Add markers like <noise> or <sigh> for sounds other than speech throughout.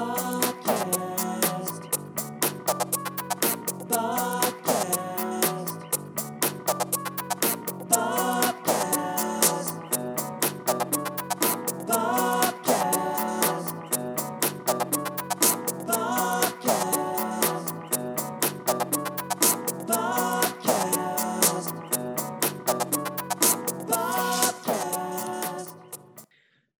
Oh.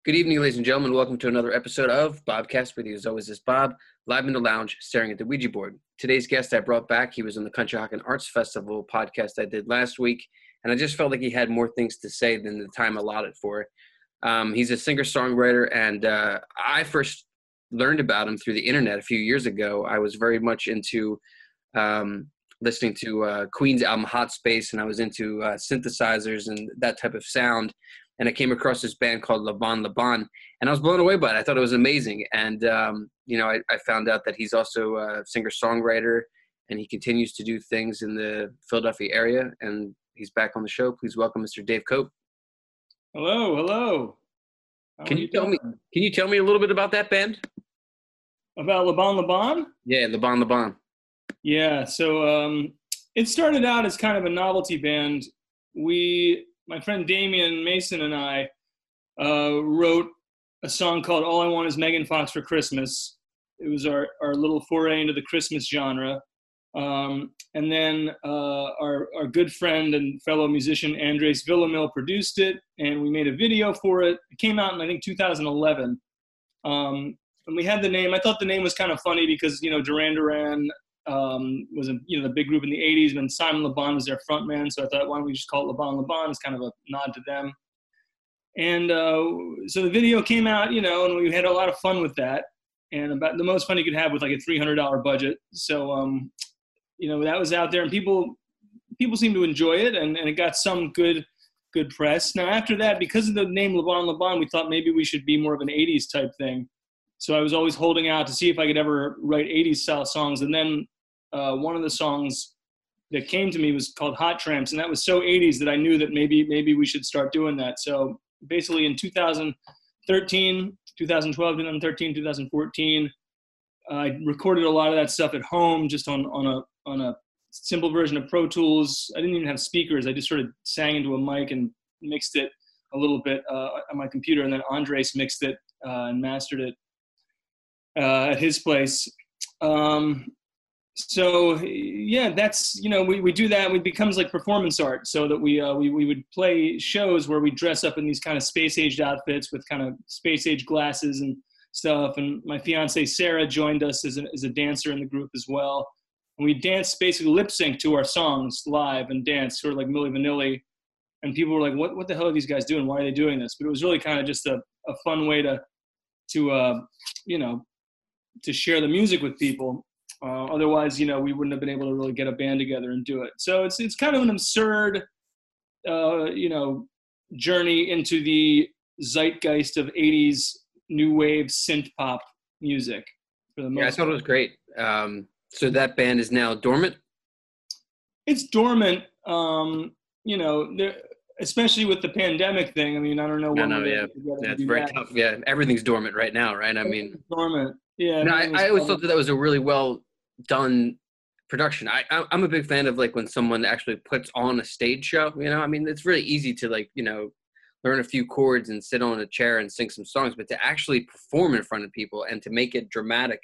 Good evening, ladies and gentlemen. Welcome to another episode of Bobcast. With you, as always, is Bob, live in the lounge, staring at the Ouija board. Today's guest I brought back, he was on the Conshohocken Arts Festival podcast I did last week, and I just felt like he had more things to say than the time allotted for. Um, he's a singer songwriter, and uh, I first learned about him through the internet a few years ago. I was very much into um, listening to uh, Queen's album Hot Space, and I was into uh, synthesizers and that type of sound and I came across this band called Le Bon Le Bon, and I was blown away by it. I thought it was amazing, and um, you know, I, I, found out that he's also a singer songwriter, and he continues to do things in the Philadelphia area. And he's back on the show. Please welcome Mr. Dave Cope. Hello, hello. How can you, tell me? Can you tell me a little bit about that band? About Le Bon? Yeah, Le Bon. Yeah, so um, it started out as kind of a novelty band. We my friend Damian Mason and I uh, wrote a song called "All I Want Is Megan Fox for Christmas." It was our our little foray into the Christmas genre. Um, and then uh, our, our good friend and fellow musician Andres Villamil produced it, and we made a video for it. It came out in I think 2011. Um, and we had the name. I thought the name was kind of funny because you know Duran Duran um, was a you know the big group in the 80s and Simon Le Bon was their frontman so I thought why don't we just call it Le Bon Le Bon it's kind of a nod to them. And uh, so the video came out you know and we had a lot of fun with that. And about the most fun you could have with like a $300 budget. So um, you know that was out there and people people seemed to enjoy it and, and it got some good good press. Now after that because of the name Le Bon we thought maybe we should be more of an 80s type thing. So I was always holding out to see if I could ever write 80s style songs. And then uh, one of the songs that came to me was called Hot Tramps, and that was so 80s that I knew that maybe maybe we should start doing that. So basically, in 2013, 2012, 2013, 2014, I recorded a lot of that stuff at home, just on on a on a simple version of Pro Tools. I didn't even have speakers. I just sort of sang into a mic and mixed it a little bit uh, on my computer, and then Andres mixed it uh, and mastered it uh, at his place. Um, so yeah, that's you know we, we do that. It becomes like performance art, so that we uh, we we would play shows where we dress up in these kind of space aged outfits with kind of space age glasses and stuff. And my fiance Sarah joined us as a, as a dancer in the group as well. And we danced basically lip sync to our songs live and dance sort of like Milli Vanilli. And people were like, "What what the hell are these guys doing? Why are they doing this?" But it was really kind of just a, a fun way to to uh, you know to share the music with people. Uh, otherwise, you know, we wouldn't have been able to really get a band together and do it. So it's it's kind of an absurd, uh, you know, journey into the zeitgeist of '80s new wave synth pop music. For the most yeah, I thought it was great. Um, so that band is now dormant. It's dormant. Um, you know, there, especially with the pandemic thing. I mean, I don't know. No, no, yeah, it's very that. tough. Yeah, everything's dormant right now, right? I mean, dormant. Yeah. No, I, I always thought that that was a really well done production. I, I am a big fan of like when someone actually puts on a stage show. You know, I mean, it's really easy to like you know learn a few chords and sit on a chair and sing some songs, but to actually perform in front of people and to make it dramatic.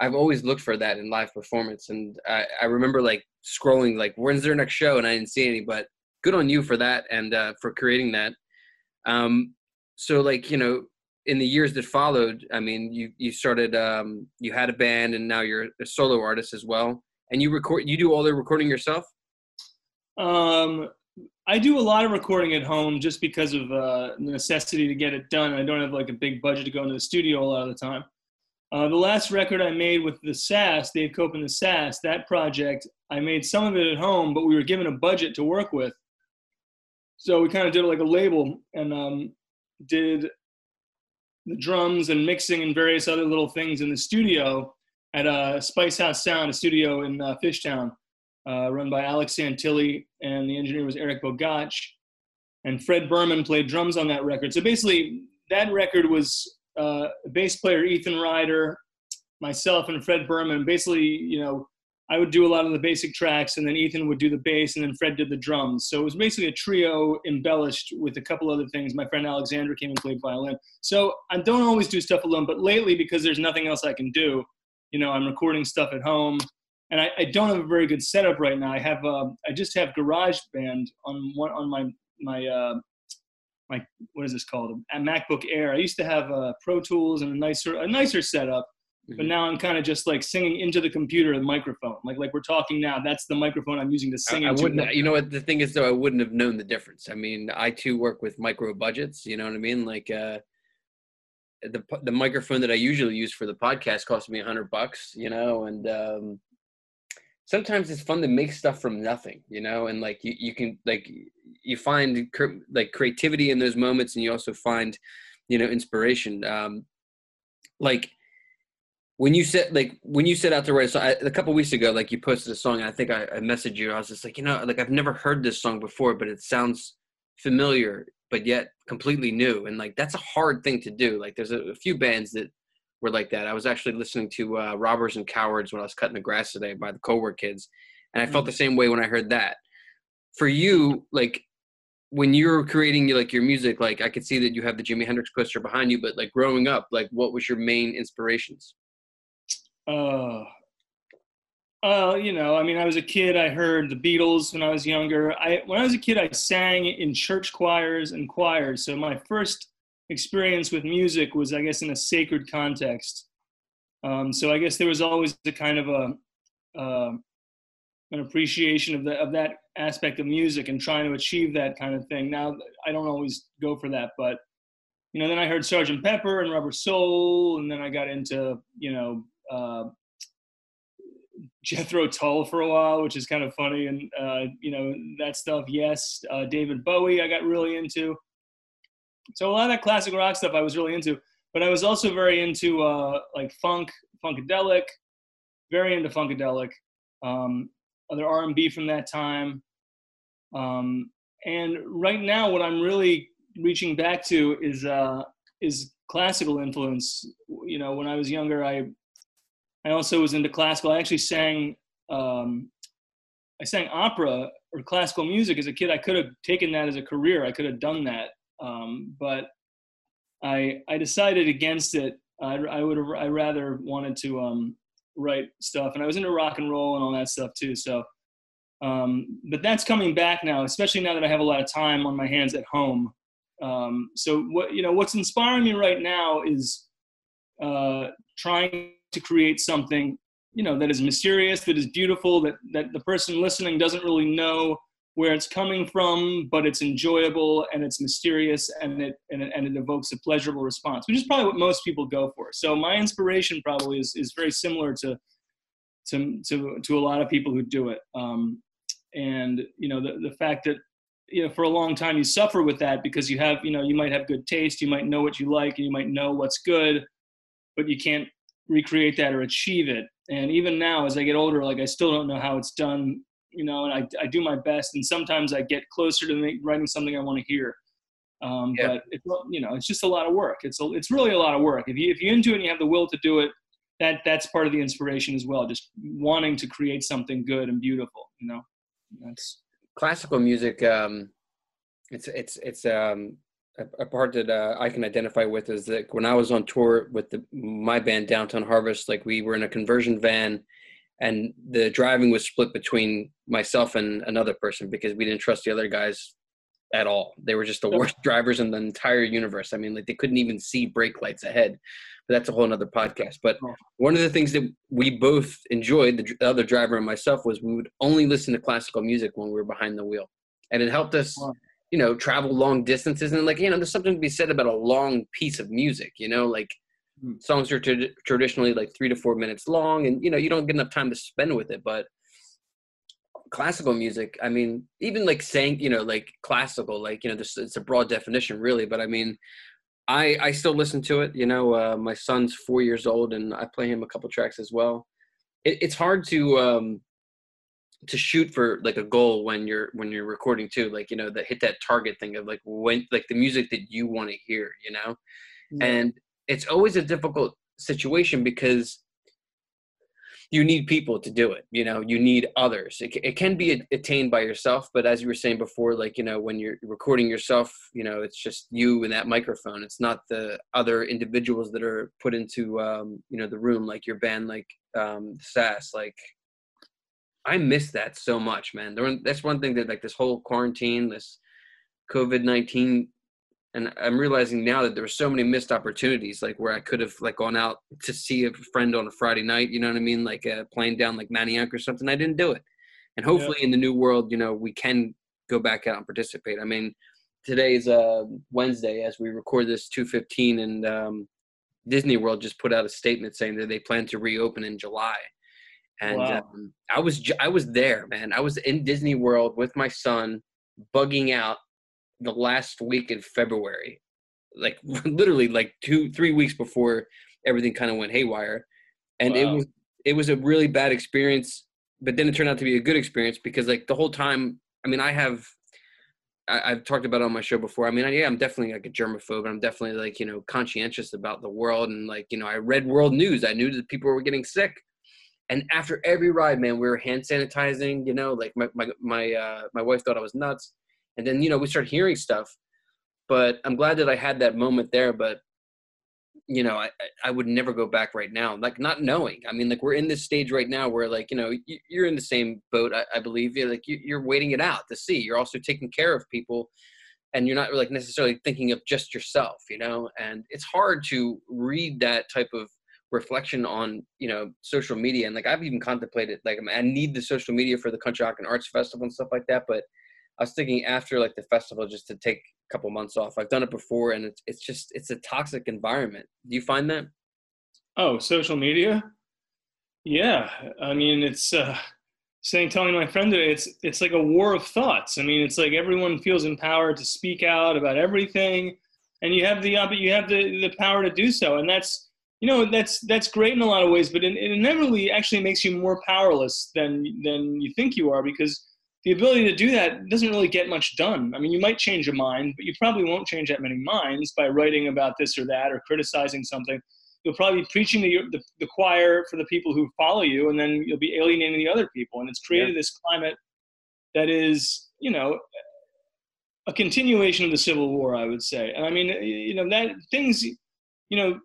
I've always looked for that in live performance, and I, I remember like scrolling like, "When's their next show?" and I didn't see any. But good on you for that and uh, for creating that. Um, so like you know, in the years that followed, I mean, you you started, um, you had a band, and now you're a solo artist as well. And you record, you do all the recording yourself. Um, I do a lot of recording at home just because of uh, the necessity to get it done. I don't have like a big budget to go into the studio a lot of the time. Uh, the last record I made with the Sass, Dave Cope and the Sass, that project, I made some of it at home, but we were given a budget to work with. So we kind of did it like a label and um, did the drums and mixing and various other little things in the studio at uh, Spice House Sound, a studio in uh, Fishtown, uh, run by Alex Santilli, and the engineer was Eric Bogach. And Fred Berman played drums on that record. So basically, that record was uh, bass player Ethan Ryder myself and Fred Berman. Basically, you know, I would do a lot of the basic tracks, and then Ethan would do the bass, and then Fred did the drums. So it was basically a trio embellished with a couple other things. My friend Alexander came and played violin. So I don't always do stuff alone, but lately, because there's nothing else I can do, you know, I'm recording stuff at home, and I, I don't have a very good setup right now. I have, uh, I just have GarageBand on one on my my uh, my what is this called? A MacBook Air. I used to have uh, Pro Tools and a nicer a nicer setup but mm-hmm. now I'm kind of just like singing into the computer, the microphone, like like we're talking now. That's the microphone I'm using to sing. I, I wouldn't. You know what the thing is though? I wouldn't have known the difference. I mean, I too work with micro budgets. You know what I mean? Like uh, the the microphone that I usually use for the podcast costs me a hundred bucks. You know, and um, sometimes it's fun to make stuff from nothing. You know, and like you you can like you find like creativity in those moments, and you also find you know inspiration. Um, like when you said like when you set out to write a song I, a couple weeks ago like you posted a song and i think I, I messaged you i was just like you know like i've never heard this song before but it sounds familiar but yet completely new. And like that's a hard thing to do. Like there's a, a few bands that were like that. I was actually listening to uh, robbers and cowards when i was cutting the grass today by the Cold War Kids and i felt mm-hmm. the same way when i heard that. For you like when you're creating like your music like i could see that you have the jimi hendrix poster behind you but like growing up like what was your main inspirations uh, uh, you know, I mean, I was a kid. I heard the Beatles when I was younger. I when I was a kid, I sang in church choirs and choirs. So my first experience with music was, I guess, in a sacred context. Um, so I guess there was always a kind of a uh, an appreciation of the of that aspect of music and trying to achieve that kind of thing. Now I don't always go for that, but you know, then I heard Sergeant Pepper and Rubber Soul, and then I got into you know uh, Jethro Tull for a while, which is kind of funny, and uh, you know that stuff. Yes, uh, David Bowie, I got really into. So a lot of that classic rock stuff I was really into, but I was also very into uh, like funk, funkadelic, very into funkadelic, um, other R and B from that time. Um, and right now, what I'm really reaching back to is uh, is classical influence. You know, when I was younger, I I also was into classical. I actually sang um, I sang opera or classical music as a kid. I could have taken that as a career. I could have done that, um, but I I decided against it. I, I would I rather wanted to um, write stuff, and I was into rock and roll and all that stuff too. So, um, but that's coming back now, especially now that I have a lot of time on my hands at home. Um, so what you know, what's inspiring me right now is uh, trying to create something you know that is mysterious that is beautiful that that the person listening doesn't really know where it's coming from but it's enjoyable and it's mysterious and it and it, and it evokes a pleasurable response which is probably what most people go for. So my inspiration probably is is very similar to to to, to a lot of people who do it. Um, and you know the, the fact that you know for a long time you suffer with that because you have you know you might have good taste you might know what you like and you might know what's good but you can't recreate that or achieve it. And even now, as I get older, like I still don't know how it's done, you know, and I, I do my best. And sometimes I get closer to make, writing something I want to hear. Um, yeah. But it's, you know, it's just a lot of work. It's, a, it's really a lot of work. If you, if you're into it and you have the will to do it, that, that's part of the inspiration as well. Just wanting to create something good and beautiful, you know, that's classical music. Um, it's, it's, it's, um, a, part that uh, I can identify with is that when I was on tour with the, my band Downtown Harvest, like we were in a conversion van, and the driving was split between myself and another person because we didn't trust the other guys at all. They were just the worst <laughs> drivers in the entire universe. I mean, like they couldn't even see brake lights ahead. But that's a whole other podcast. But one of the things that we both enjoyed, the other driver and myself, was we would only listen to classical music when we were behind the wheel, and it helped us you know travel long distances and like you know there's something to be said about a long piece of music you know like hmm. songs are t- traditionally like three to four minutes long and you know you don't get enough time to spend with it but classical music i mean even like saying you know like classical like you know this it's a broad definition really but i mean i i still listen to it you know uh, my son's four years old and i play him a couple tracks as well it, it's hard to um to shoot for like a goal when you're when you're recording too like you know that hit that target thing of like when like the music that you want to hear you know? Yeah. and it's always a difficult situation because you need people to do it you know? You need others. It, it can be attained by yourself but as you were saying before like you know when you're recording yourself you know it's just you and that microphone. It's not the other individuals that are put into um, you know the room like your band like um sass like i miss that so much man that's one thing that like this whole quarantine this covid-19 and I'm realizing now that there were so many missed opportunities, like where I could have like gone out to see a friend on a Friday night. You know what I mean? Like uh, playing down like Manayunk or something. I didn't do it, and hopefully yeah. in the new world, you know, we can go back out and participate. I mean, today's uh, Wednesday as we record this 2:15, and um, Disney World just put out a statement saying that they plan to reopen in July. And wow. um, I was I was there, man. I was in Disney World with my son, bugging out the last week in February, like <laughs> literally like two three weeks before everything kind of went haywire, and wow. it was it was a really bad experience. But then it turned out to be a good experience because like the whole time, I mean, I have I, have talked about on my show before. I mean, I, yeah, I'm definitely like a germaphobe. I'm definitely like you know conscientious about the world and like you know I read world news. I knew that people were getting sick, and after every ride, man, we were hand sanitizing. You know, like my my my uh, my wife thought I was nuts. And then you know we started hearing stuff. But i'm glad that i had that moment there but you know i i would never go back right now like not knowing. I mean like we're in this stage right now where like you know you're in the same boat i, I believe. You're like you're waiting it out to see. You're also taking care of people and you're not like necessarily thinking of just yourself you know? And it's hard to read that type of reflection on you know social media and like i've even contemplated like i need the social media for the Conshohocken arts festival and stuff like that but I was thinking after like the festival just to take a couple months off. I've done it before and it's it's just it's a toxic environment. Do you find that? Oh, social media? Yeah. I mean it's uh saying telling my friend today it's it's like a war of thoughts. I mean it's like everyone feels empowered to speak out about everything and you have the uh, you have the the power to do so and that's you know that's that's great in a lot of ways but it, it inevitably actually makes you more powerless than than you think you are because the ability to do that doesn't really get much done. I mean, you might change a mind, but you probably won't change that many minds by writing about this or that or criticizing something. You'll probably be preaching the, the, the choir for the people who follow you, and then you'll be alienating the other people. And it's created yeah. this climate that is, you know, a continuation of the Civil War, I would say. And I mean, you know, that things, you know,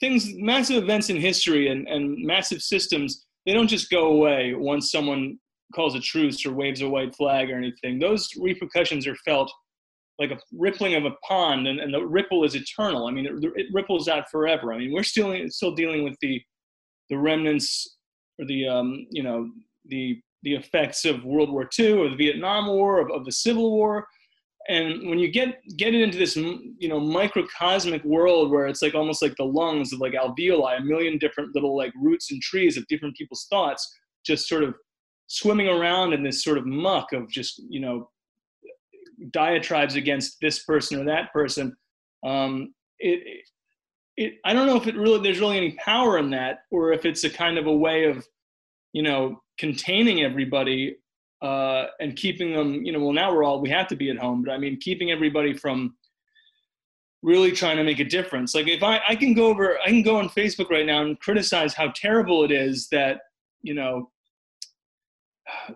things, massive events in history and, and massive systems, they don't just go away once someone calls a truce or waves a white flag or anything, those repercussions are felt like a rippling of a pond, and, and the ripple is eternal. I mean, it, it, ripples out forever. I mean, we're still still dealing with the the remnants or the um, you know the the effects of World War II or the Vietnam War of, of the Civil War. And when you get get into this you know microcosmic world where it's like almost like the lungs of like alveoli, a million different little like roots and trees of different people's thoughts, just sort of swimming around in this sort of muck of just you know diatribes against this person or that person um, it, it i don't know if it really there's really any power in that or if it's a kind of a way of you know containing everybody uh, and keeping them you know well now we're all we have to be at home but i mean keeping everybody from really trying to make a difference like if i i can go over i can go on facebook right now and criticize how terrible it is that you know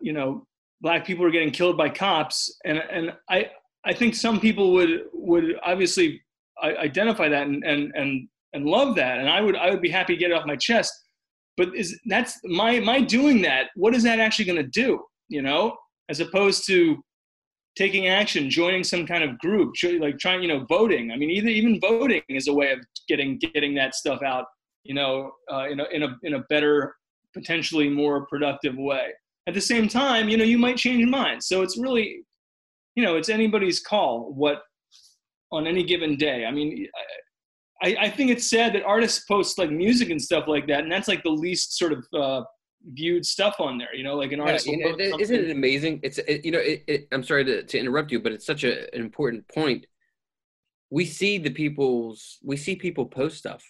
you know, black people are getting killed by cops, and and I I think some people would would obviously identify that and and and and love that, and I would I would be happy to get it off my chest. But is that's my my doing that? What is that actually going to do? You know, as opposed to taking action, joining some kind of group, like trying, you know, voting. I mean, either even voting is a way of getting getting that stuff out, you know, uh, in a in a in a better, potentially more productive way at the same time, you know, you might change your mind. So it's really, you know, it's anybody's call what on any given day. I mean, I, I think it's sad that artists post like music and stuff like that, and that's like the least sort of uh, viewed stuff on there. You know, like an artist. Yeah, you know, isn't it amazing? It's it, you know, it, it, I'm sorry to, to interrupt you, but it's such a, an important point. We see the people's we see people post stuff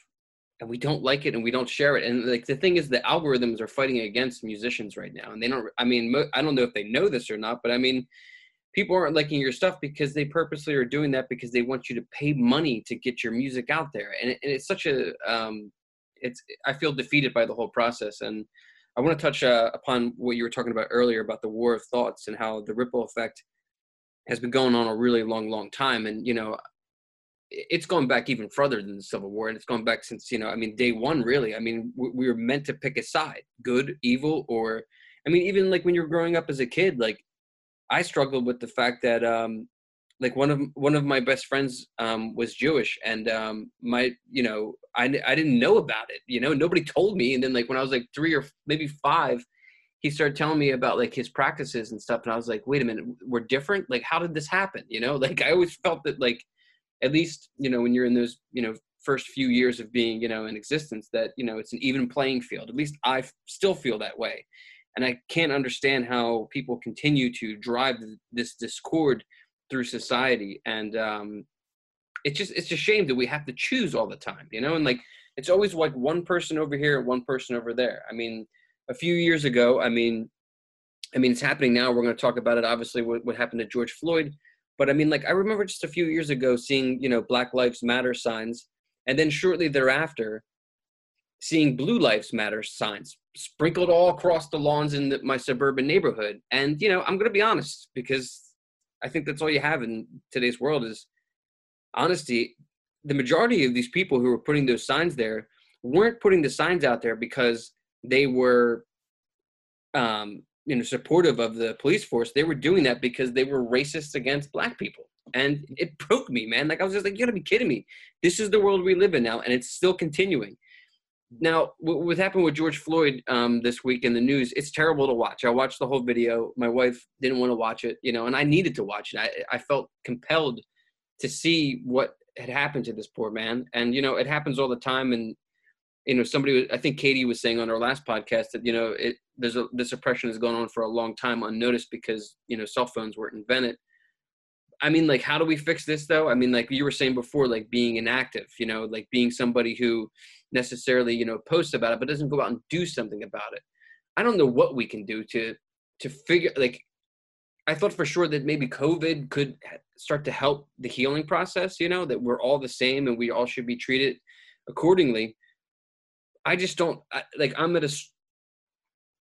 and we don't like it and we don't share it and like the thing is the algorithms are fighting against musicians right now and they don't i mean i don't know if they know this or not but i mean people aren't liking your stuff because they purposely are doing that because they want you to pay money to get your music out there and, it, and it's such a um it's i feel defeated by the whole process and I want to touch uh, upon what you were talking about earlier about the war of thoughts and how the ripple effect has been going on a really long, long time. And, you know, it's gone back even further than the Civil War. And it's gone back since, you know, I mean, day one, really. I mean, we, we were meant to pick a side good, evil, or, I mean, even like when you're growing up as a kid, like I struggled with the fact that, um, like one of one of my best friends um, was Jewish, and um, my you know I I didn't know about it. You know, nobody told me. And then like when I was like three or maybe five, he started telling me about like his practices and stuff and i was like wait a minute we're different like how did this happen you know <laughs> like i always felt that like at least you know when you're in those you know first few years of being you know in existence that you know it's an even playing field at least i still feel that way and i can't understand how people continue to drive this discord through society and um it's just it's a shame that we have to choose all the time you know and like it's always like one person over here one person over there i mean a few years ago. I mean, I mean, it's happening now. We're going to talk about it. Obviously, what, what happened to George Floyd. But I mean, like, I remember just a few years ago seeing, you know, Black Lives Matter signs, and then shortly thereafter, seeing Blue Lives Matter signs sprinkled all across the lawns in the, my suburban neighborhood. And you know, I'm going to be honest because I think that's all you have in today's world is honesty. The majority of these people who were putting those signs there weren't putting the signs out there because they were um, you know supportive of the police force. They were doing that because they were racist against black people. And it broke me man. Like i was just like you gotta be kidding me. This is the world we live in now and it's still continuing now what happened with george floyd um, this week in the news it's terrible to watch. I watched the whole video. My wife didn't want to watch it you know and i needed to watch it. I, I felt compelled to see what had happened to this poor man. And you know it happens all the time. And you know somebody i think katie was saying on our last podcast that you know it there's a this oppression has gone on for a long time unnoticed because you know cell phones weren't invented. I mean like how do we fix this though? I mean like you were saying before like being inactive you know like being somebody who necessarily you know post about it but doesn't go out and do something about it i don't know what we can do to to figure like i thought for sure that maybe covid could start to help the healing process you know that we're all the same and we all should be treated accordingly I just don't I, like. I'm at a.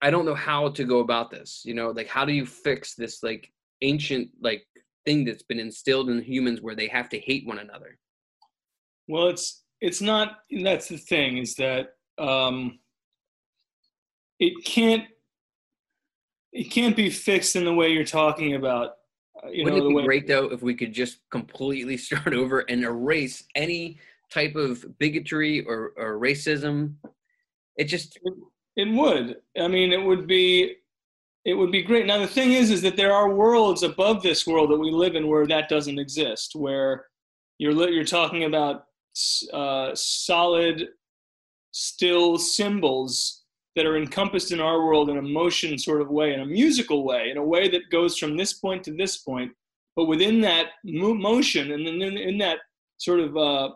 I don't know how to go about this. You know, like how do you fix this like ancient like thing that's been instilled in humans where they have to hate one another? Well, it's it's not. That's the thing is that um, it can't it can't be fixed in the way you're talking about. Uh, you Wouldn't know, it be great though if we could just completely <laughs> start over and erase any type of bigotry or, or racism. It just it would. I mean, it would be it would be great. Now the thing is, is that there are worlds above this world that we live in where that doesn't exist. Where you're you're talking about uh, solid, still symbols that are encompassed in our world in a motion sort of way, in a musical way, in a way that goes from this point to this point. But within that motion, and then in, in that sort of uh,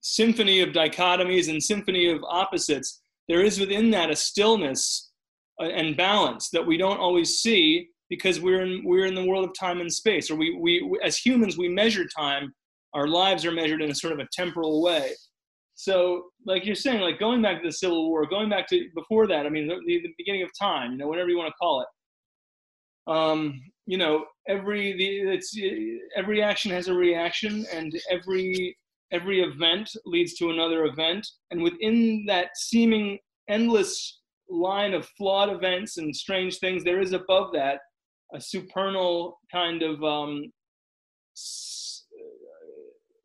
symphony of dichotomies and symphony of opposites, there is within that a stillness uh, and balance that we don't always see because we're in we're in the world of time and space or we, we as humans we measure time our lives are measured in a sort of a temporal way so like you're saying like going back to the civil war going back to before that i mean the, the beginning of time you know whatever you want to call it um, you know every the it's every action has a reaction and every every event leads to another event. And within that seeming endless line of flawed events and strange things, there is above that a supernal kind of um,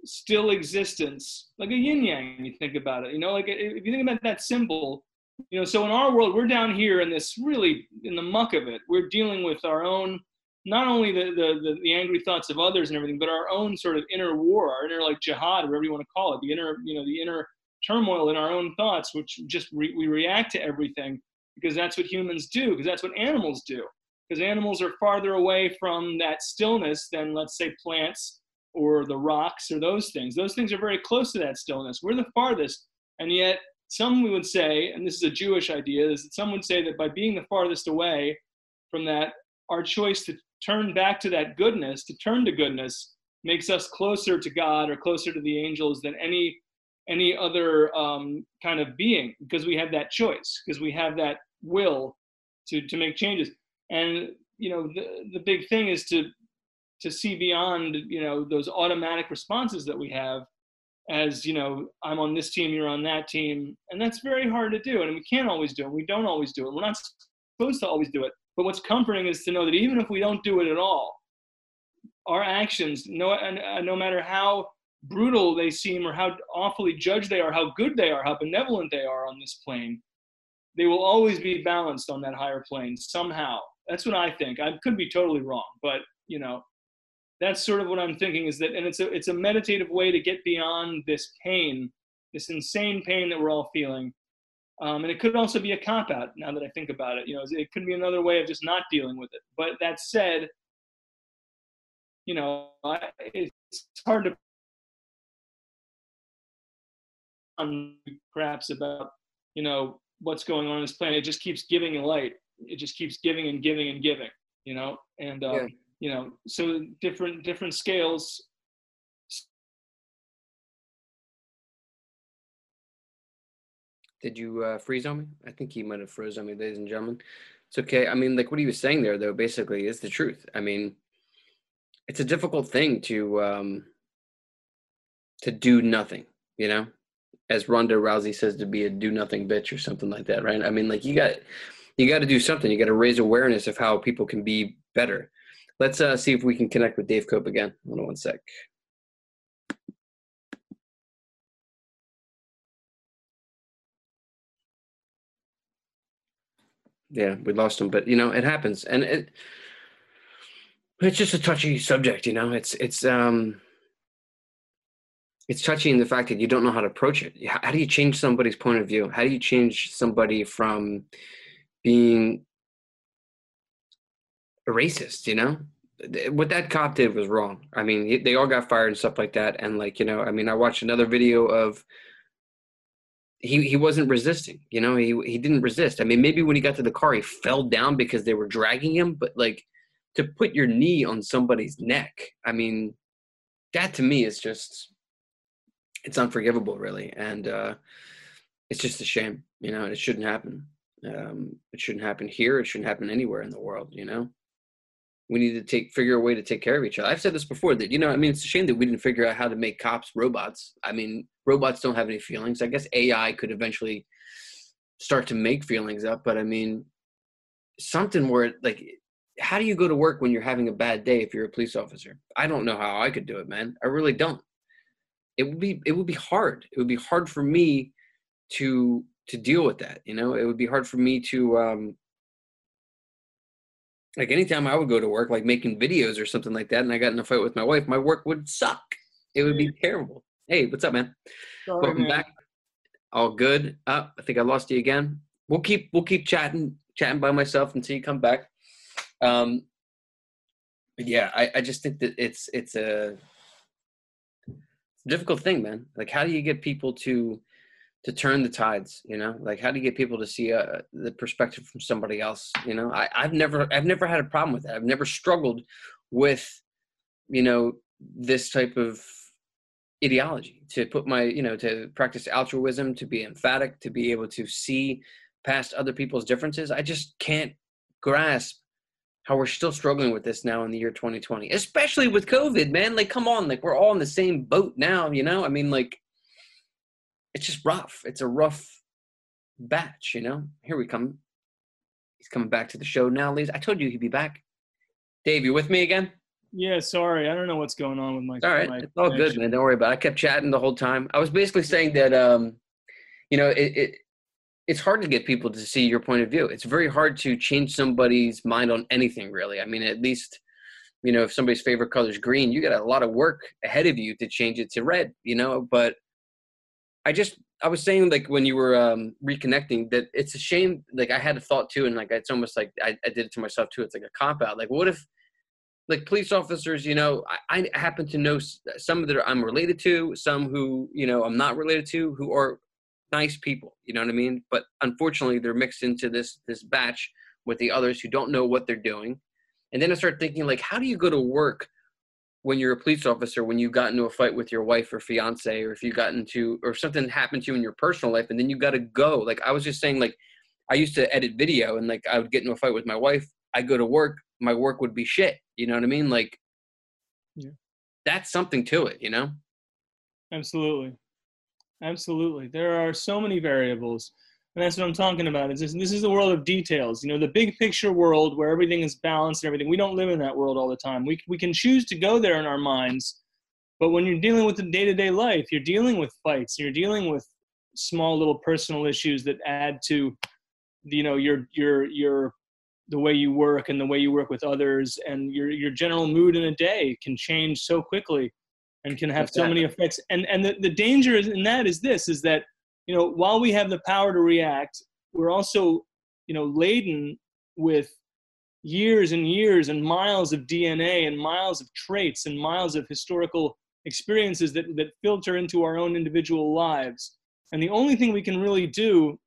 still existence, like a yin yang. You think about it, you know, like if you think about that symbol, you know. So in our world, we're down here in this really in the muck of it. We're dealing with our own not only the, the, the, the, angry thoughts of others and everything, but our own sort of inner war, our inner like jihad, whatever you want to call it, the inner, you know, the inner turmoil in our own thoughts, which just re- we react to everything because that's what humans do, because that's what animals do. Because animals are farther away from that stillness than, let's say, plants or the rocks or those things. Those things are very close to that stillness. We're the farthest, and yet some we would say, and this is a Jewish idea, is that some would say that by being the farthest away from that, our choice to turn back to that goodness, to turn to goodness, makes us closer to God or closer to the angels than any any other um, kind of being because we have that choice because we have that will to to make changes. And you know, the the big thing is to to see beyond you know those automatic responses that we have as you know i'm on this team you're on that team. And that's very hard to do and we can't always do it we don't always do it we're not supposed to always do it. But what's comforting is to know that even if we don't do it at all our actions no uh, no matter how brutal they seem or how awfully judged they are how good they are how benevolent they are on this plane they will always be balanced on that higher plane somehow. That's what i think. I could be totally wrong but you know that's sort of what I'm thinking is that, and it's a it's a meditative way to get beyond this pain, this insane pain that we're all feeling. Um, and it could also be a cop out. Now that I think about it, you know, it could be another way of just not dealing with it. But that said, you know, I, it's hard to perhaps about you know what's going on in this planet. It just keeps giving light. It just keeps giving and giving and giving. You know, and um, yeah you know so different different scales. Did you uh, freeze on me? I think he might have froze on me ladies and gentlemen. It's okay. I mean like what he was saying there though basically is the truth. I mean it's a difficult thing to um to do nothing you know? As ronda rousey says to be a do nothing bitch or something like that right? I mean like you got you got to do something. You got to raise awareness of how people can be better Let's uh, see if we can connect with Dave Cope again. Hold on one sec. Yeah, we lost him, but you know it happens, and it it's just a touchy subject. You know, it's it's um it's touchy in the fact that you don't know how to approach it. How do you change somebody's point of view? How do you change somebody from being racist, you know? What that cop did was wrong. I mean, they all got fired and stuff like that. And like, you know, I mean, I watched another video of he he wasn't resisting. You know, he he didn't resist. I mean, maybe when he got to the car, he fell down because they were dragging him. But like, to put your knee on somebody's neck, I mean, that to me is just it's unforgivable, really. And uh, it's just a shame. You know, it shouldn't happen. Um, it shouldn't happen here. It shouldn't happen anywhere in the world. You know we need to take figure a way to take care of each other. I've said this before that you know I mean it's a shame that we didn't figure out how to make cops robots. I mean robots don't have any feelings. I guess AI could eventually start to make feelings up, but I mean something where like how do you go to work when you're having a bad day if you're a police officer? I don't know how I could do it, man. I really don't. It would be it would be hard. It would be hard for me to to deal with that, you know? It would be hard for me to um like anytime I would go to work, like making videos or something like that, and I got in a fight with my wife, my work would suck. It would be terrible. Hey, what's up, man? Sorry, Welcome man. back. All good. Uh, I think I lost you again. We'll keep we'll keep chatting chatting by myself until you come back. Um, yeah, I, I just think that it's it's a difficult thing, man. Like, how do you get people to to turn the tides you know? Like how do you get people to see uh, the perspective from somebody else you know? I, i've never i've never had a problem with that. I've never struggled with you know this type of ideology to put my you know to practice altruism to be emphatic to be able to see past other people's differences. I just can't grasp how we're still struggling with this now in the year 2020 especially with covid man. Like come on. Like we're all in the same boat now you know? I mean like it's just rough. It's a rough batch, you know. Here we come. He's coming back to the show now, ladies. I told you he'd be back. Dave, you with me again? Yeah, sorry. I don't know what's going on with my. All right, my it's all good, man. Don't worry about it. I kept chatting the whole time. I was basically saying that, um, you know, it, it it's hard to get people to see your point of view. It's very hard to change somebody's mind on anything, really. I mean, at least, you know, if somebody's favorite color is green, you got a lot of work ahead of you to change it to red, you know. But I just I was saying like when you were um, reconnecting that it's a shame. Like I had a thought too, and like it's almost like I, I did it to myself too. It's like a cop out. Like what if like police officers, you know, I, I happen to know some that I'm related to, some who you know I'm not related to, who are nice people. You know what I mean? But unfortunately, they're mixed into this this batch with the others who don't know what they're doing. And then I start thinking like, how do you go to work when you're a police officer when you got into a fight with your wife or fiance or if you got into or something happened to you in your personal life and then you got to go like i was just saying like I used to edit video and like I would get into a fight with my wife. I go to work, my work would be shit. You know what I mean? Like, Yeah. that's something to it, you know? Absolutely. Absolutely. There are so many variables. And that's what I'm talking about. Is this, this is the world of details. You know, the big picture world where everything is balanced and everything. We don't live in that world all the time. We, we can choose to go there in our minds. But when you're dealing with the day to day life, you're dealing with fights, you're dealing with small little personal issues that add to, you know, your, your, your, the way you work and the way you work with others and your, your general mood in a day can change so quickly and can have so many effects. And and the, the danger in that is this is that you know while we have the power to react, we're also you know laden with years and years and miles of DNA and miles of traits and miles of historical experiences that that filter into our own individual lives. And the only thing we can really do,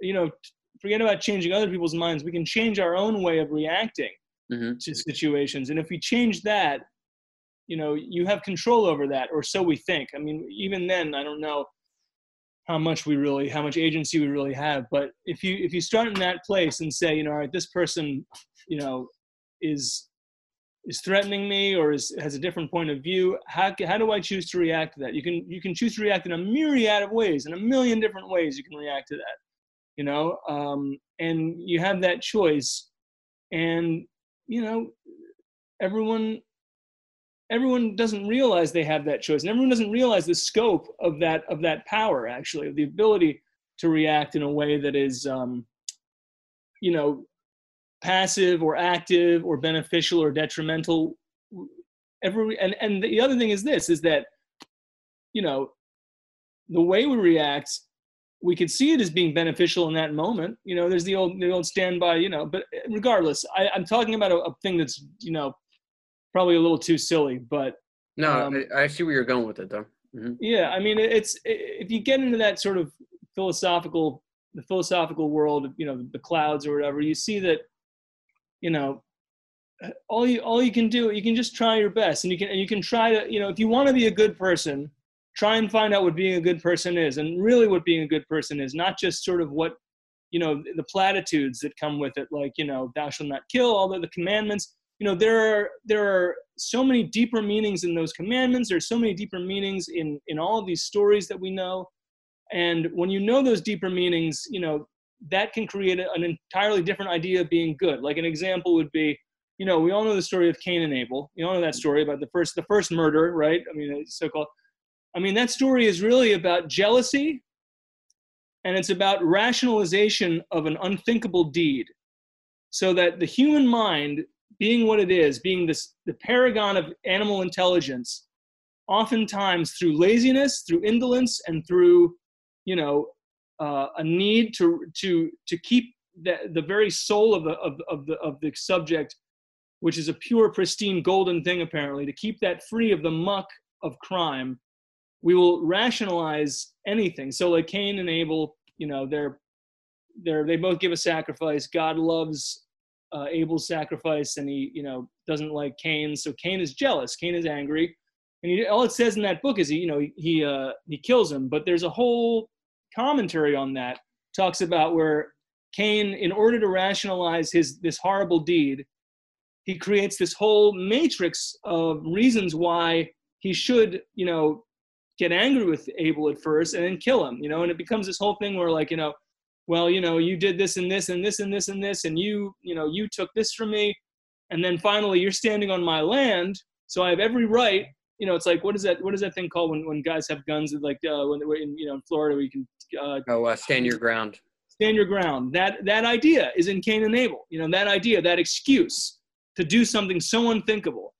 you know, forget about changing other people's minds. We can change our own way of reacting hmm to situations. And if we change that, you know, you have control over that, or so we think. I mean, even then, I don't know how much we really, how much agency we really have. But if you if you start in that place and say, you know, all right, this person, you know, is is threatening me or is has a different point of view, how how do I choose to react to that? You can you can choose to react in a myriad of ways, in a million different ways. You can react to that, you know, um, and you have that choice, and you know, everyone everyone doesn't realize they have that choice and everyone doesn't realize the scope of that of that power actually of the ability to react in a way that is um, you know passive or active or beneficial or detrimental. Every and and the other thing is this is that you know the way we react we could see it as being beneficial in that moment. You know there's the old the old standby you know but regardless I, i'm talking about a, a thing that's you know probably a little too silly but No, Um, I, I see where you're going with it though. hmm yeah i mean it- it's if you get into that sort of philosophical the philosophical world you know the clouds or whatever you see that you know all you all you can do you can just try your best and you can and you can try to you know if you want to be a good person try and find out what being a good person is and really what being a good person is not just sort of what you know the platitudes that come with it like you know thou shalt not kill all the, the commandments you know there are there are so many deeper meanings in those commandments. There's so many deeper meanings in in all these stories that we know. And when you know those deeper meanings you know that can create an entirely different idea of being good. Like an example would be you know we all know the story of cain and abel. You all know that story about the first the first murder right? I mean it's so-called. I mean that story is really about jealousy and it's about rationalization of an unthinkable deed. So that the human mind being what it is being this the paragon of animal intelligence oftentimes through laziness through indolence and through you know uh, a need to to to keep the, the very soul of the of, of the of the subject which is a pure pristine golden thing apparently to keep that free of the muck of crime we will rationalize anything. So like cain and abel you know they're they're they both give a sacrifice. God loves uh, abel's sacrifice and he you know doesn't like cain so cain is jealous. Cain is angry. And he, all it says in that book is he you know he he, uh, he kills him. But there's a whole commentary on that. Talks about where cain in order to rationalize his this horrible deed he creates this whole matrix of reasons why he should you know get angry with abel at first and then kill him you know? And it becomes this whole thing where like you know well you know you did this and this and this and this and this and you you know you took this from me and then finally you're standing on my land so i have every right you know it's like what is that what is that thing called when, when guys have guns like uh, when we're in you know in florida we can uh, Oh, uh, stand your ground. stand your ground that that idea is in cain and abel you know that idea that excuse to do something so unthinkable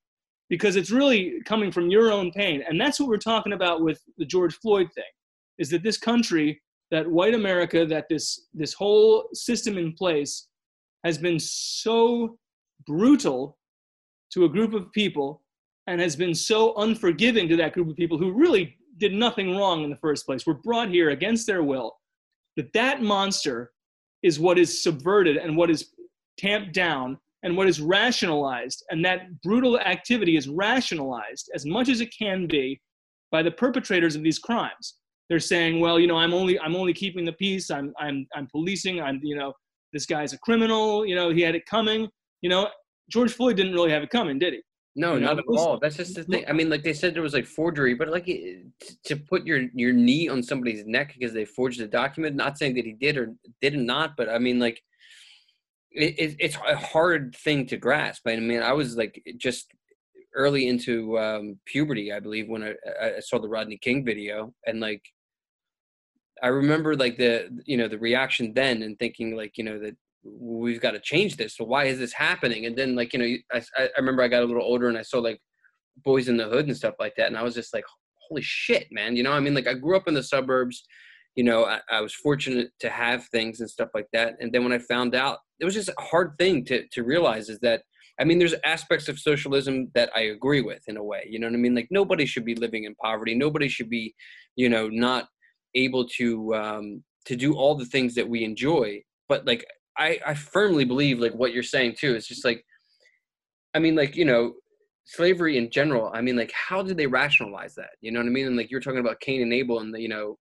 because it's really coming from your own pain and that's what we're talking about with the george floyd thing is that this country that white america that this this whole system in place has been so brutal to a group of people and has been so unforgiving to that group of people who really did nothing wrong in the first place were brought here against their will that that monster is what is subverted and what is tamped down and what is rationalized. And that brutal activity is rationalized as much as it can be by the perpetrators of these crimes they're saying, well, you know, I'm only I'm only keeping the peace. I'm I'm I'm policing. I'm you know, this guy's a criminal. You know, he had it coming. You know, George Floyd didn't really have it coming, did he? No, You know, not at all. That's just the thing. I mean, like they said, there was like forgery, but like to put your your knee on somebody's neck because they forged a document. Not saying that he did or did not, but I mean, like it, it, it's a hard thing to grasp. I mean, I was like just early into um, puberty, I believe, when I I saw the Rodney King video, and like I remember like the you know the reaction then, and thinking like you know that we've got to change this. So why is this happening? And then like you know I I remember I got a little older and I saw like Boyz n the Hood and stuff like that, and I was just like, holy shit, man. You know, I mean, like I grew up in the suburbs. You know, I, I was fortunate to have things and stuff like that. And then when I found out, it was just a hard thing to to realize is that I mean, there's aspects of socialism that I agree with in a way. You know what I mean? Like nobody should be living in poverty. Nobody should be, you know, not able to um, to do all the things that we enjoy. But like, I I firmly believe like what you're saying too. It's just like, I mean, like you know, slavery in general. I mean, like how did they rationalize that? You know what I mean? And like you're talking about Cain and Abel and the, you know,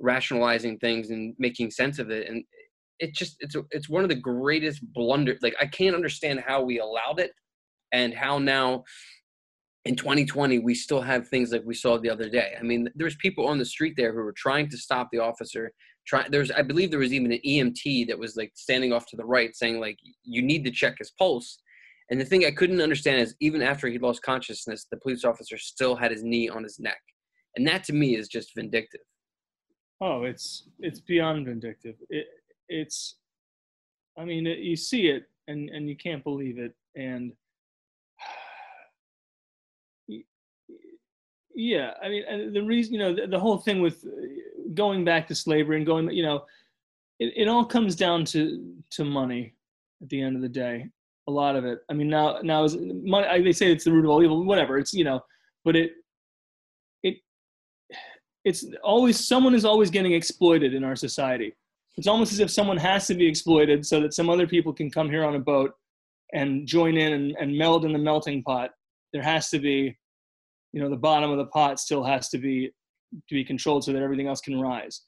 rationalizing things and making sense of it and it just it's it's one of the greatest blunder like i can't understand how we allowed it and how now in 2020 we still have things like we saw the other day i mean there's people on the street there who were trying to stop the officer try there's i believe there was even an emt that was like standing off to the right saying like you need to check his pulse and the thing i couldn't understand is even after he lost consciousness the police officer still had his knee on his neck and that to me is just vindictive Oh, it's it's beyond vindictive. It it's, I mean, it, you see it and and you can't believe it. And yeah, I mean, and the reason you know the, the whole thing with uh, going back to slavery and going, you know, it, it all comes down to to money at the end of the day. A lot of it. I mean, now now is money. They say it's the root of all evil. Whatever. It's you know, but it it it's always someone is always getting exploited in our society. It's almost as if someone has to be exploited so that some other people can come here on a boat and join in and, and meld in the melting pot. There has to be, you know, the bottom of the pot still has to be to be controlled so that everything else can rise.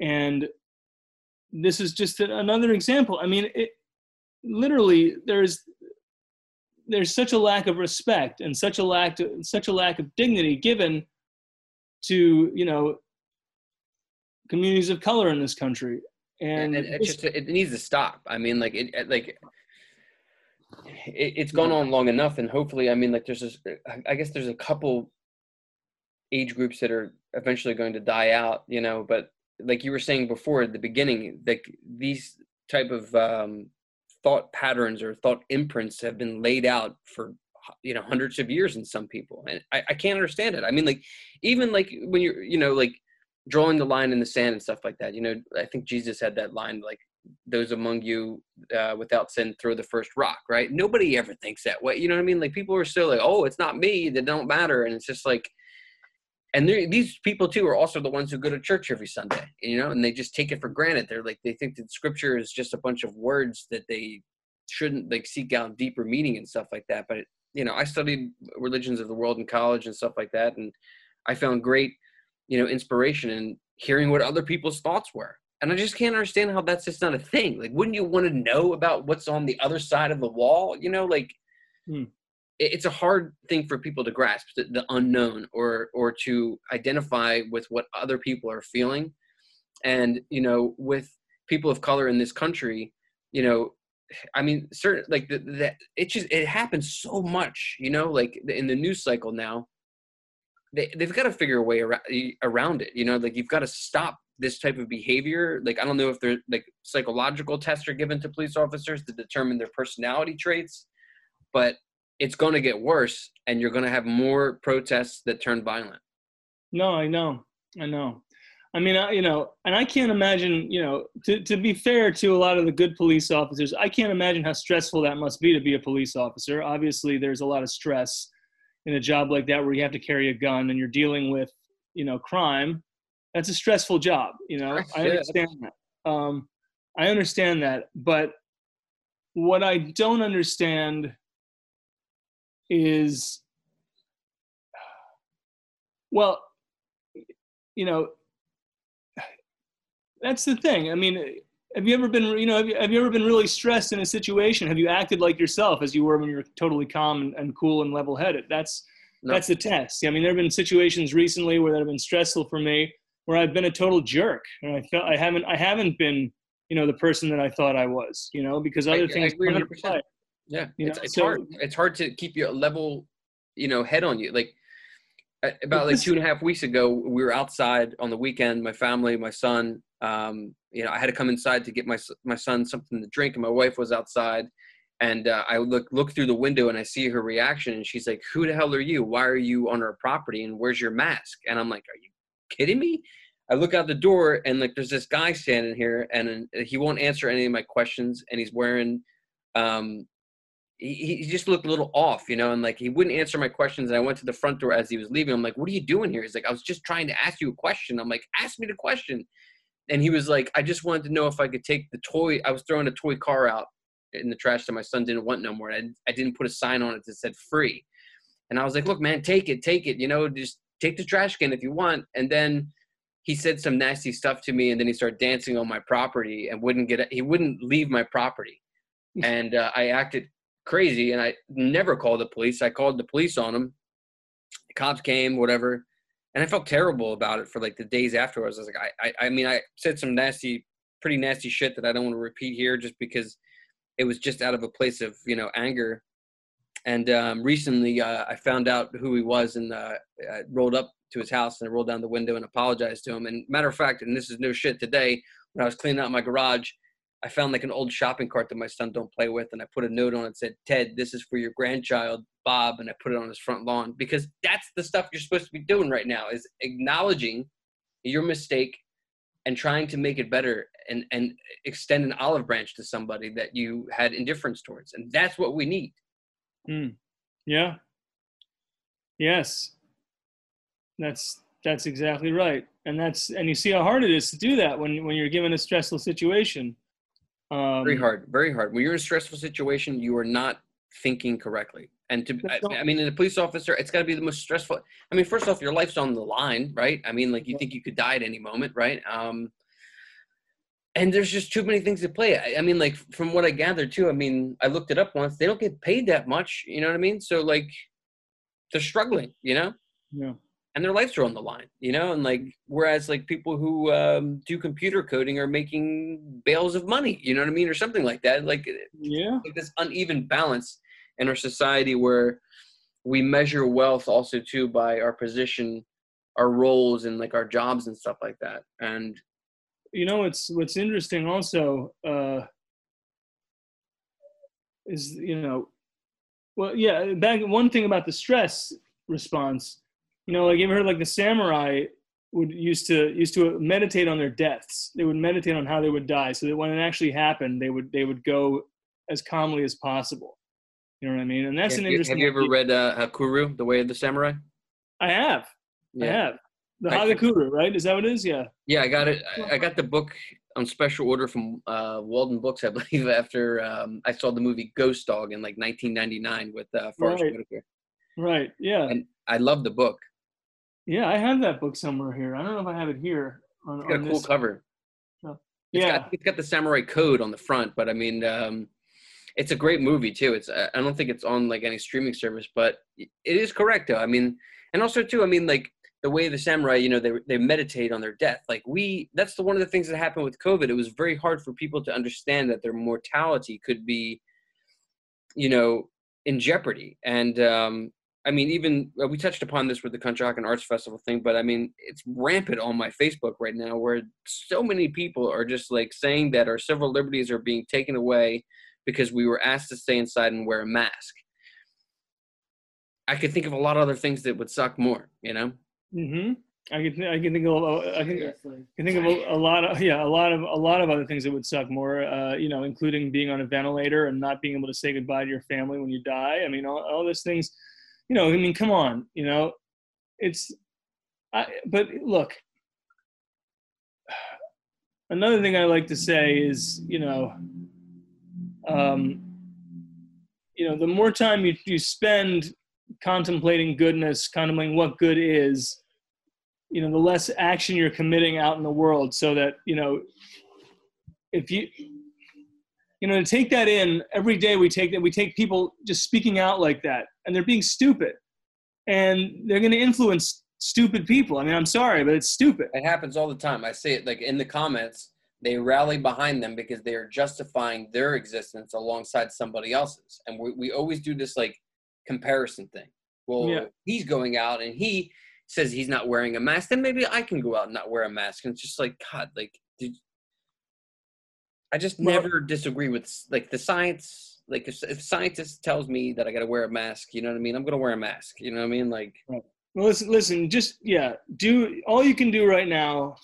And this is just another example. I mean, it literally there's there's such a lack of respect and such a lack to, such a lack of dignity given to you know communities of color in this country and, and, it just it needs to stop i mean like it- like it, it's gone on long enough and hopefully i mean like there's this I- i guess there's a couple age groups that are eventually going to die out you know but like you were saying before at the beginning like these type of um thought patterns or thought imprints have been laid out for you know hundreds of years in some people and I, I can't understand it. I mean like even like when you're you know like drawing the line in the sand and stuff like that you know i think jesus had that line like those among you uh, without sin throw the first rock right? Nobody ever thinks that way you know what i mean? Like people are still like oh it's not me that don't matter and it's just like and these people too are also the ones who go to church every sunday you know and they just take it for granted. They're like they think that scripture is just a bunch of words that they shouldn't like seek out deeper meaning and stuff like that but you know i studied religions of the world in college and stuff like that and i found great you know inspiration in hearing what other people's thoughts were and i just can't understand how that's just not a thing. Like wouldn't you want to know about what's on the other side of the wall you know? Like Hmm. it- it's a hard thing for people to grasp the, the unknown or or to identify with what other people are feeling. And you know with people of color in this country you know i mean certain like that it just it happens so much you know? Like in the news cycle now they, they've got to figure a way around, around it you know? Like you've got to stop this type of behavior like i don't know if there like psychological tests are given to police officers to determine their personality traits but it's going to get worse and you're going to have more protests that turn violent. No i know. I know. I mean I, you know and i can't imagine you know to, to be fair to a lot of the good police officers i can't imagine how stressful that must be to be a police officer. Obviously there's a lot of stress in a job like that where you have to carry a gun and you're dealing with you know crime that's a stressful job you know i understand that um, i understand that but what i don't understand is well you know that's the thing. I mean, have you ever been, you know, have you, have you ever been really stressed in a situation? Have you acted like yourself as you were when you were totally calm and, and cool and level headed? That's, no. that's the test. I mean, there have been situations recently where that have been stressful for me, where I've been a total jerk, and I felt I haven't, I haven't been, you know, the person that I thought I was, you know, because other I, things I come into play. Yeah, you it's, it's so, hard. It's hard to keep your level, you know, head on you. Like about like <laughs> two and a half weeks ago, we were outside on the weekend. My family, my son. Um, you know, I had to come inside to get my my son something to drink, and my wife was outside. And uh, I look look through the window and I see her reaction, and she's like, "Who the hell are you? Why are you on our property? And where's your mask?" And I'm like, "Are you kidding me?" I look out the door and like there's this guy standing here, and he won't answer any of my questions, and he's wearing um, he, he just looked a little off, you know, and like he wouldn't answer my questions. And I went to the front door as he was leaving. I'm like, "What are you doing here?" He's like, "I was just trying to ask you a question." I'm like, "Ask me the question." And he was like, "I just wanted to know if I could take the toy. I was throwing a toy car out in the trash that my son didn't want no more. I, I didn't put a sign on it that said free." And I was like, "Look, man, take it, take it. You know, just take the trash can if you want." And then he said some nasty stuff to me, and then he started dancing on my property and wouldn't get. He wouldn't leave my property <laughs> and uh, I acted crazy. And I never called the police. I called the police on him. The cops came, whatever. And I felt terrible about it for like the days afterwards. I was like, I, I, I mean, I said some nasty, pretty nasty shit that I don't want to repeat here just because it was just out of a place of, you know, anger. And um, recently uh, I found out who he was and uh, I rolled up to his house and I rolled down the window and apologized to him. And matter of fact, and this is no shit today, when I was cleaning out my garage, I found like an old shopping cart that my son don't play with, and I put a note on it said, "Ted, this is for your grandchild, Bob," and I put it on his front lawn because that's the stuff you're supposed to be doing right now is acknowledging your mistake and trying to make it better and and extend an olive branch to somebody that you had indifference towards, and that's what we need. Mm. Yeah. Yes. That's that's exactly right, and that's and you see how hard it is to do that when when you're given a stressful situation um, very hard, very hard. When you're in a stressful situation, you are not thinking correctly. And to, I, I, mean, in a police officer, it's got to be the most stressful. I mean, first off, your life's on the line, right? I mean, like you think you could die at any moment, right? Um, and there's just too many things to play. I, I mean, like from what I gathered too. I mean, I looked it up once. They don't get paid that much. You know what I mean? So like, they're struggling. You know? Yeah and their lives are on the line, you know, and like whereas like people who um, do computer coding are making bales of money, you know what I mean, or something like that. Like yeah, like this uneven balance in our society where we measure wealth also too by our position, our roles, and like our jobs and stuff like that. And you know, it's what's interesting also uh, is you know, well, yeah, back one thing about the stress response you know, like you ever heard like the samurai would used to used to meditate on their deaths. They would meditate on how they would die, so that when it actually happened, they would they would go as calmly as possible. You know what I mean? And that's yeah, an interesting. Have you ever read uh, Hagakure, The Way of the Samurai? I have. Yeah. I have. The Hagakure, right? Is that what it is? Yeah. Yeah, I got it. I got the book on special order from uh, Waldenbooks, I <laughs> believe, after um, I saw the movie Ghost Dog in like 1999 with uh, Forest right. Whitaker. Right. Yeah. And I love the book. Yeah, I have that book somewhere here. I don't know if I have it here. On, it's got a cool this. cover. So, yeah, it's got, it's got, the samurai code on the front, but I mean, um, it's a great movie too. It's I don't think it's on like any streaming service, but it is correct though. I mean, and also too, I mean, like the way the samurai, you know, they they meditate on their death. Like we, that's the one of the things that happened with COVID. It was very hard for people to understand that their mortality could be, you know, in jeopardy. And um, I mean, even uh, we touched upon this with the Conshohocken Arts Festival thing, but I mean, it's rampant on my Facebook right now where so many people are just like saying that our civil liberties are being taken away because we were asked to stay inside and wear a mask. I could think of a lot of other things that would suck more, you know? Mm-hmm. I can I can think of I can, I can think of a, a, lot of yeah a lot of a lot of other things that would suck more. Uh, you know, including being on a ventilator and not being able to say goodbye to your family when you die. I mean, all, all those things you know, I mean, come on, you know, it's, I, but look, <sighs> another thing I like to say is, you know, um, you know, the more time you, you spend contemplating goodness, contemplating what good is, you know the less action you're committing out in the world so that you know if you you know to take that in every day we take that we take people just speaking out like that and they're being stupid and they're going to influence stupid people i mean i'm sorry but it's stupid It happens all the time. I see it like in the comments. They rally behind them because they are justifying their existence alongside somebody else's, and we, we always do this like comparison thing. Well, Yeah. he's going out and he says he's not wearing a mask, then maybe I can go out and not wear a mask. And it's just like God, like did, I just Well- never disagree with like the science. Like if, if scientist tells me that I got to wear a mask, you know what I mean? I'm gonna wear a mask. You know what I mean? Like well listen listen just yeah do all you can do right now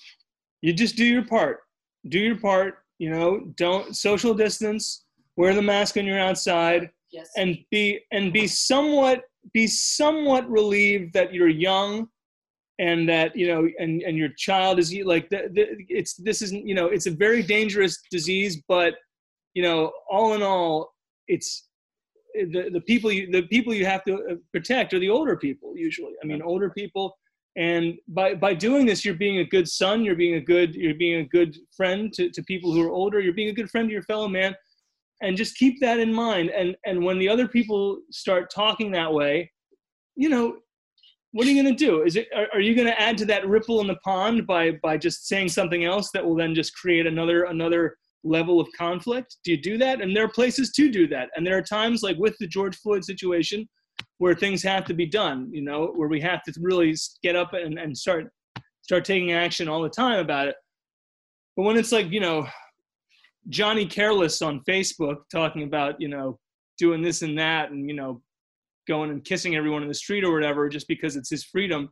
you just do your part do your part you know don't social distance wear the mask when you're outside Yes. and be and be somewhat be somewhat relieved that you're young and that you know and and your child is like the, the, it's this isn't you know it's a very dangerous disease but you know all in all it's the, the people you the people you have to uh, protect are the older people usually. I mean older people. And by by doing this you're being a good son you're being a good you're being a good friend to, to people who are older. You're being a good friend to your fellow man and just keep that in mind. And and when the other people start talking that way you know what are you going to do? Is it are, are you going to add to that ripple in the pond by by just saying something else that will then just create another another level of conflict? Do you do that? And there are places to do that. And there are times like with the george floyd situation where things have to be done you know where we have to really get up and, and start start taking action all the time about it. But when it's like you know Johnny Careless on Facebook talking about, you know, doing this and that and, you know, going and kissing everyone in the street or whatever just because it's his freedom.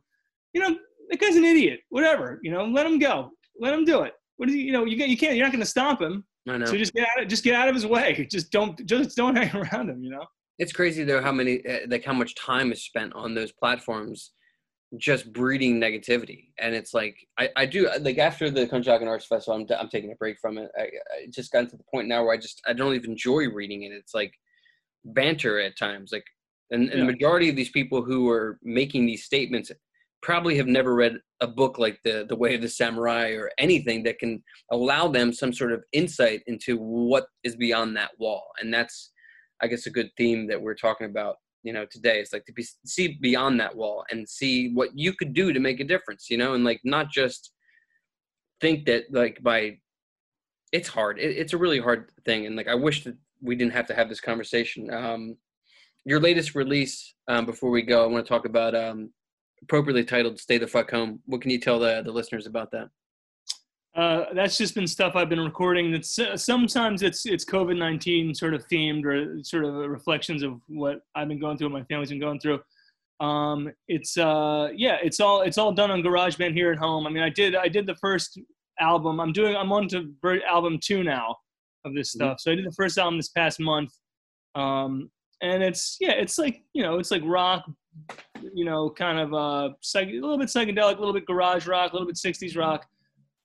You know, that guy's an idiot. Whatever. You know, let him go. Let him do it. What do you, you know, you you can't, you're not going to stop him. I know. So just get out of, just get out of his way. <laughs> Just don't, just don't hang around him, you know? It's crazy though how many uh, like how much time is spent on those platforms just breeding negativity. And it's like I, I do like after the Conshohocken Arts Festival I'm, I'm taking a break from it. I, I just gotten to the point now where I just I don't even enjoy reading it. It's like banter at times. Like and, and Yeah. the majority of these people who are making these statements probably have never read a book like the the way of the samurai or anything that can allow them some sort of insight into what is beyond that wall. And that's i guess a good theme that we're talking about you know today. It's like to be, see beyond that wall and see what you could do to make a difference you know and like not just think that like by it's hard. It, it's a really hard thing and like i wish that we didn't have to have this conversation. Um your latest release um before we go i want to talk about um appropriately titled stay the fuck home. What can you tell the the listeners about that Uh, that's just been stuff I've been recording. That's uh, sometimes it's it's COVID nineteen sort of themed or sort of reflections of what I've been going through, what my family's been going through. Um, it's uh, yeah, it's all it's all done on GarageBand here at home. I mean, I did I did the first album. I'm doing I'm on to album two now of this stuff. So I did the first album this past month, um, and it's yeah, it's like you know, it's like rock, you know, kind of uh, psych- a little bit psychedelic, a little bit garage rock, a little bit '60s rock.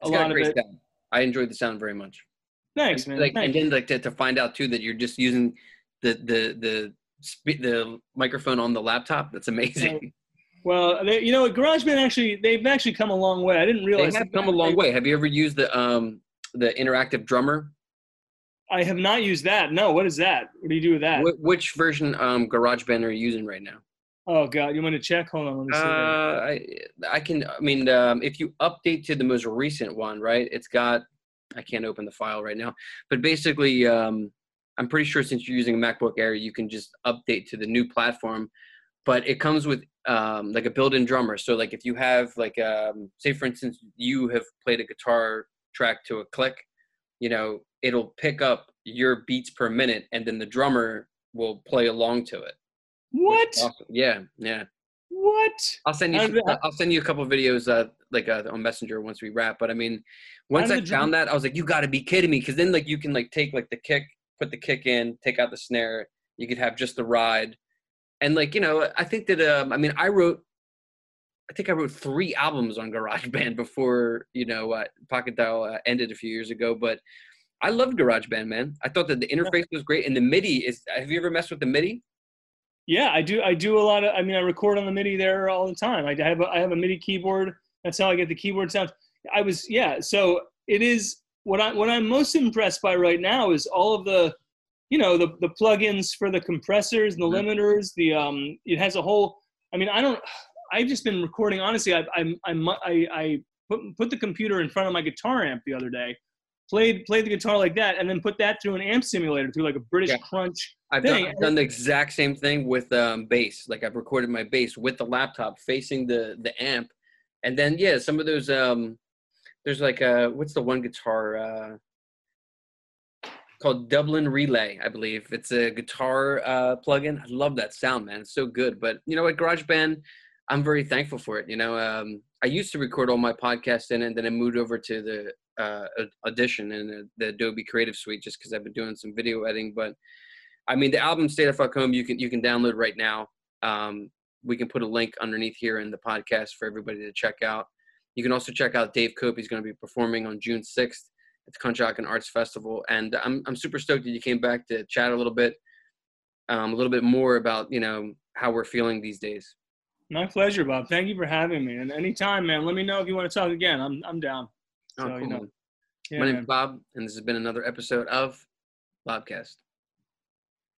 A lot of it. sound. i enjoyed the sound very much Thanks, man. like Thanks. and then like to, to find out too that you're just using the the the spe- the microphone on the laptop that's amazing well, they, you know, GarageBand actually they've actually come a long way. I didn't realize they have come a long way have you ever used the um the interactive drummer I have not used that. No, what is that? What do you do with that? Wh- which version um garageband are you using right now Oh God, you want to check? Hold on, uh i i can i mean um if you update to the most recent one right it's got i can't open the file right now but basically um i'm pretty sure since you're using a macbook air you can just update to the new platform but it comes with um, like a built-in drummer. So like if you have like um, say for instance you have played a guitar track to a click, you know it'll pick up your beats per minute, and then the drummer will play along to it. What? Awesome. Yeah, yeah. What? I'll send you. How Some, did I'll send you a couple videos uh, like uh, on Messenger once we wrap. But I mean, once I found that, I was like, you got to be kidding me! Because then like you can like take like the kick, put the kick in, take out the snare. You could have just the ride, and like you know, I think that um, I mean, I wrote. I think I wrote three albums on GarageBand <laughs> before you know uh, Pocket Dial uh, ended a few years ago. But I loved GarageBand, man. I thought that the interface was great, and the MIDI is. Have you ever messed with the MIDI? Yeah, I do. I do a lot of. I mean, I record on the MIDI there all the time. I have a, I have a MIDI keyboard That's how I get the keyboard sounds. I was yeah. So it is what I what I'm most impressed by right now is all of the, you know, the the plugins for the compressors, and the limiters. The um, it has a whole. I mean, I don't. I've just been recording. Honestly, I I I I, I put put the computer in front of my guitar amp the other day, played played the guitar like that, and then put that through an amp simulator through like a British Yeah. Crunch. I've done. I've done the exact same thing with um, bass. Like I've recorded my bass with the laptop facing the the amp, and then yeah, some of those um, there's like uh, what's the one guitar uh, called Dublin Relay, I believe. It's a guitar uh, plugin. I love that sound, man. It's so good. But you know what, GarageBand, I'm very thankful for it. You know, um, I used to record all my podcasts in it, and then I moved over to the uh, Audition and the, Adobe Creative Suite just because I've been doing some video editing. But I mean, the album Stay the Fuck Home you can you can download right now. Um, we can put a link underneath here in the podcast for everybody to check out. You can also check out Dave Cope. He's going to be performing on June 6th at the Conshohocken Arts Festival, and I'm I'm super stoked that you came back to chat a little bit, um, a little bit more about you know how we're feeling these days. My pleasure, Bob. Thank you for having me. And anytime, man, let me know if you want to talk again. I'm I'm down. Oh, So, you know. Yeah, My man. name's Bob, and this has been another episode of Bobcast.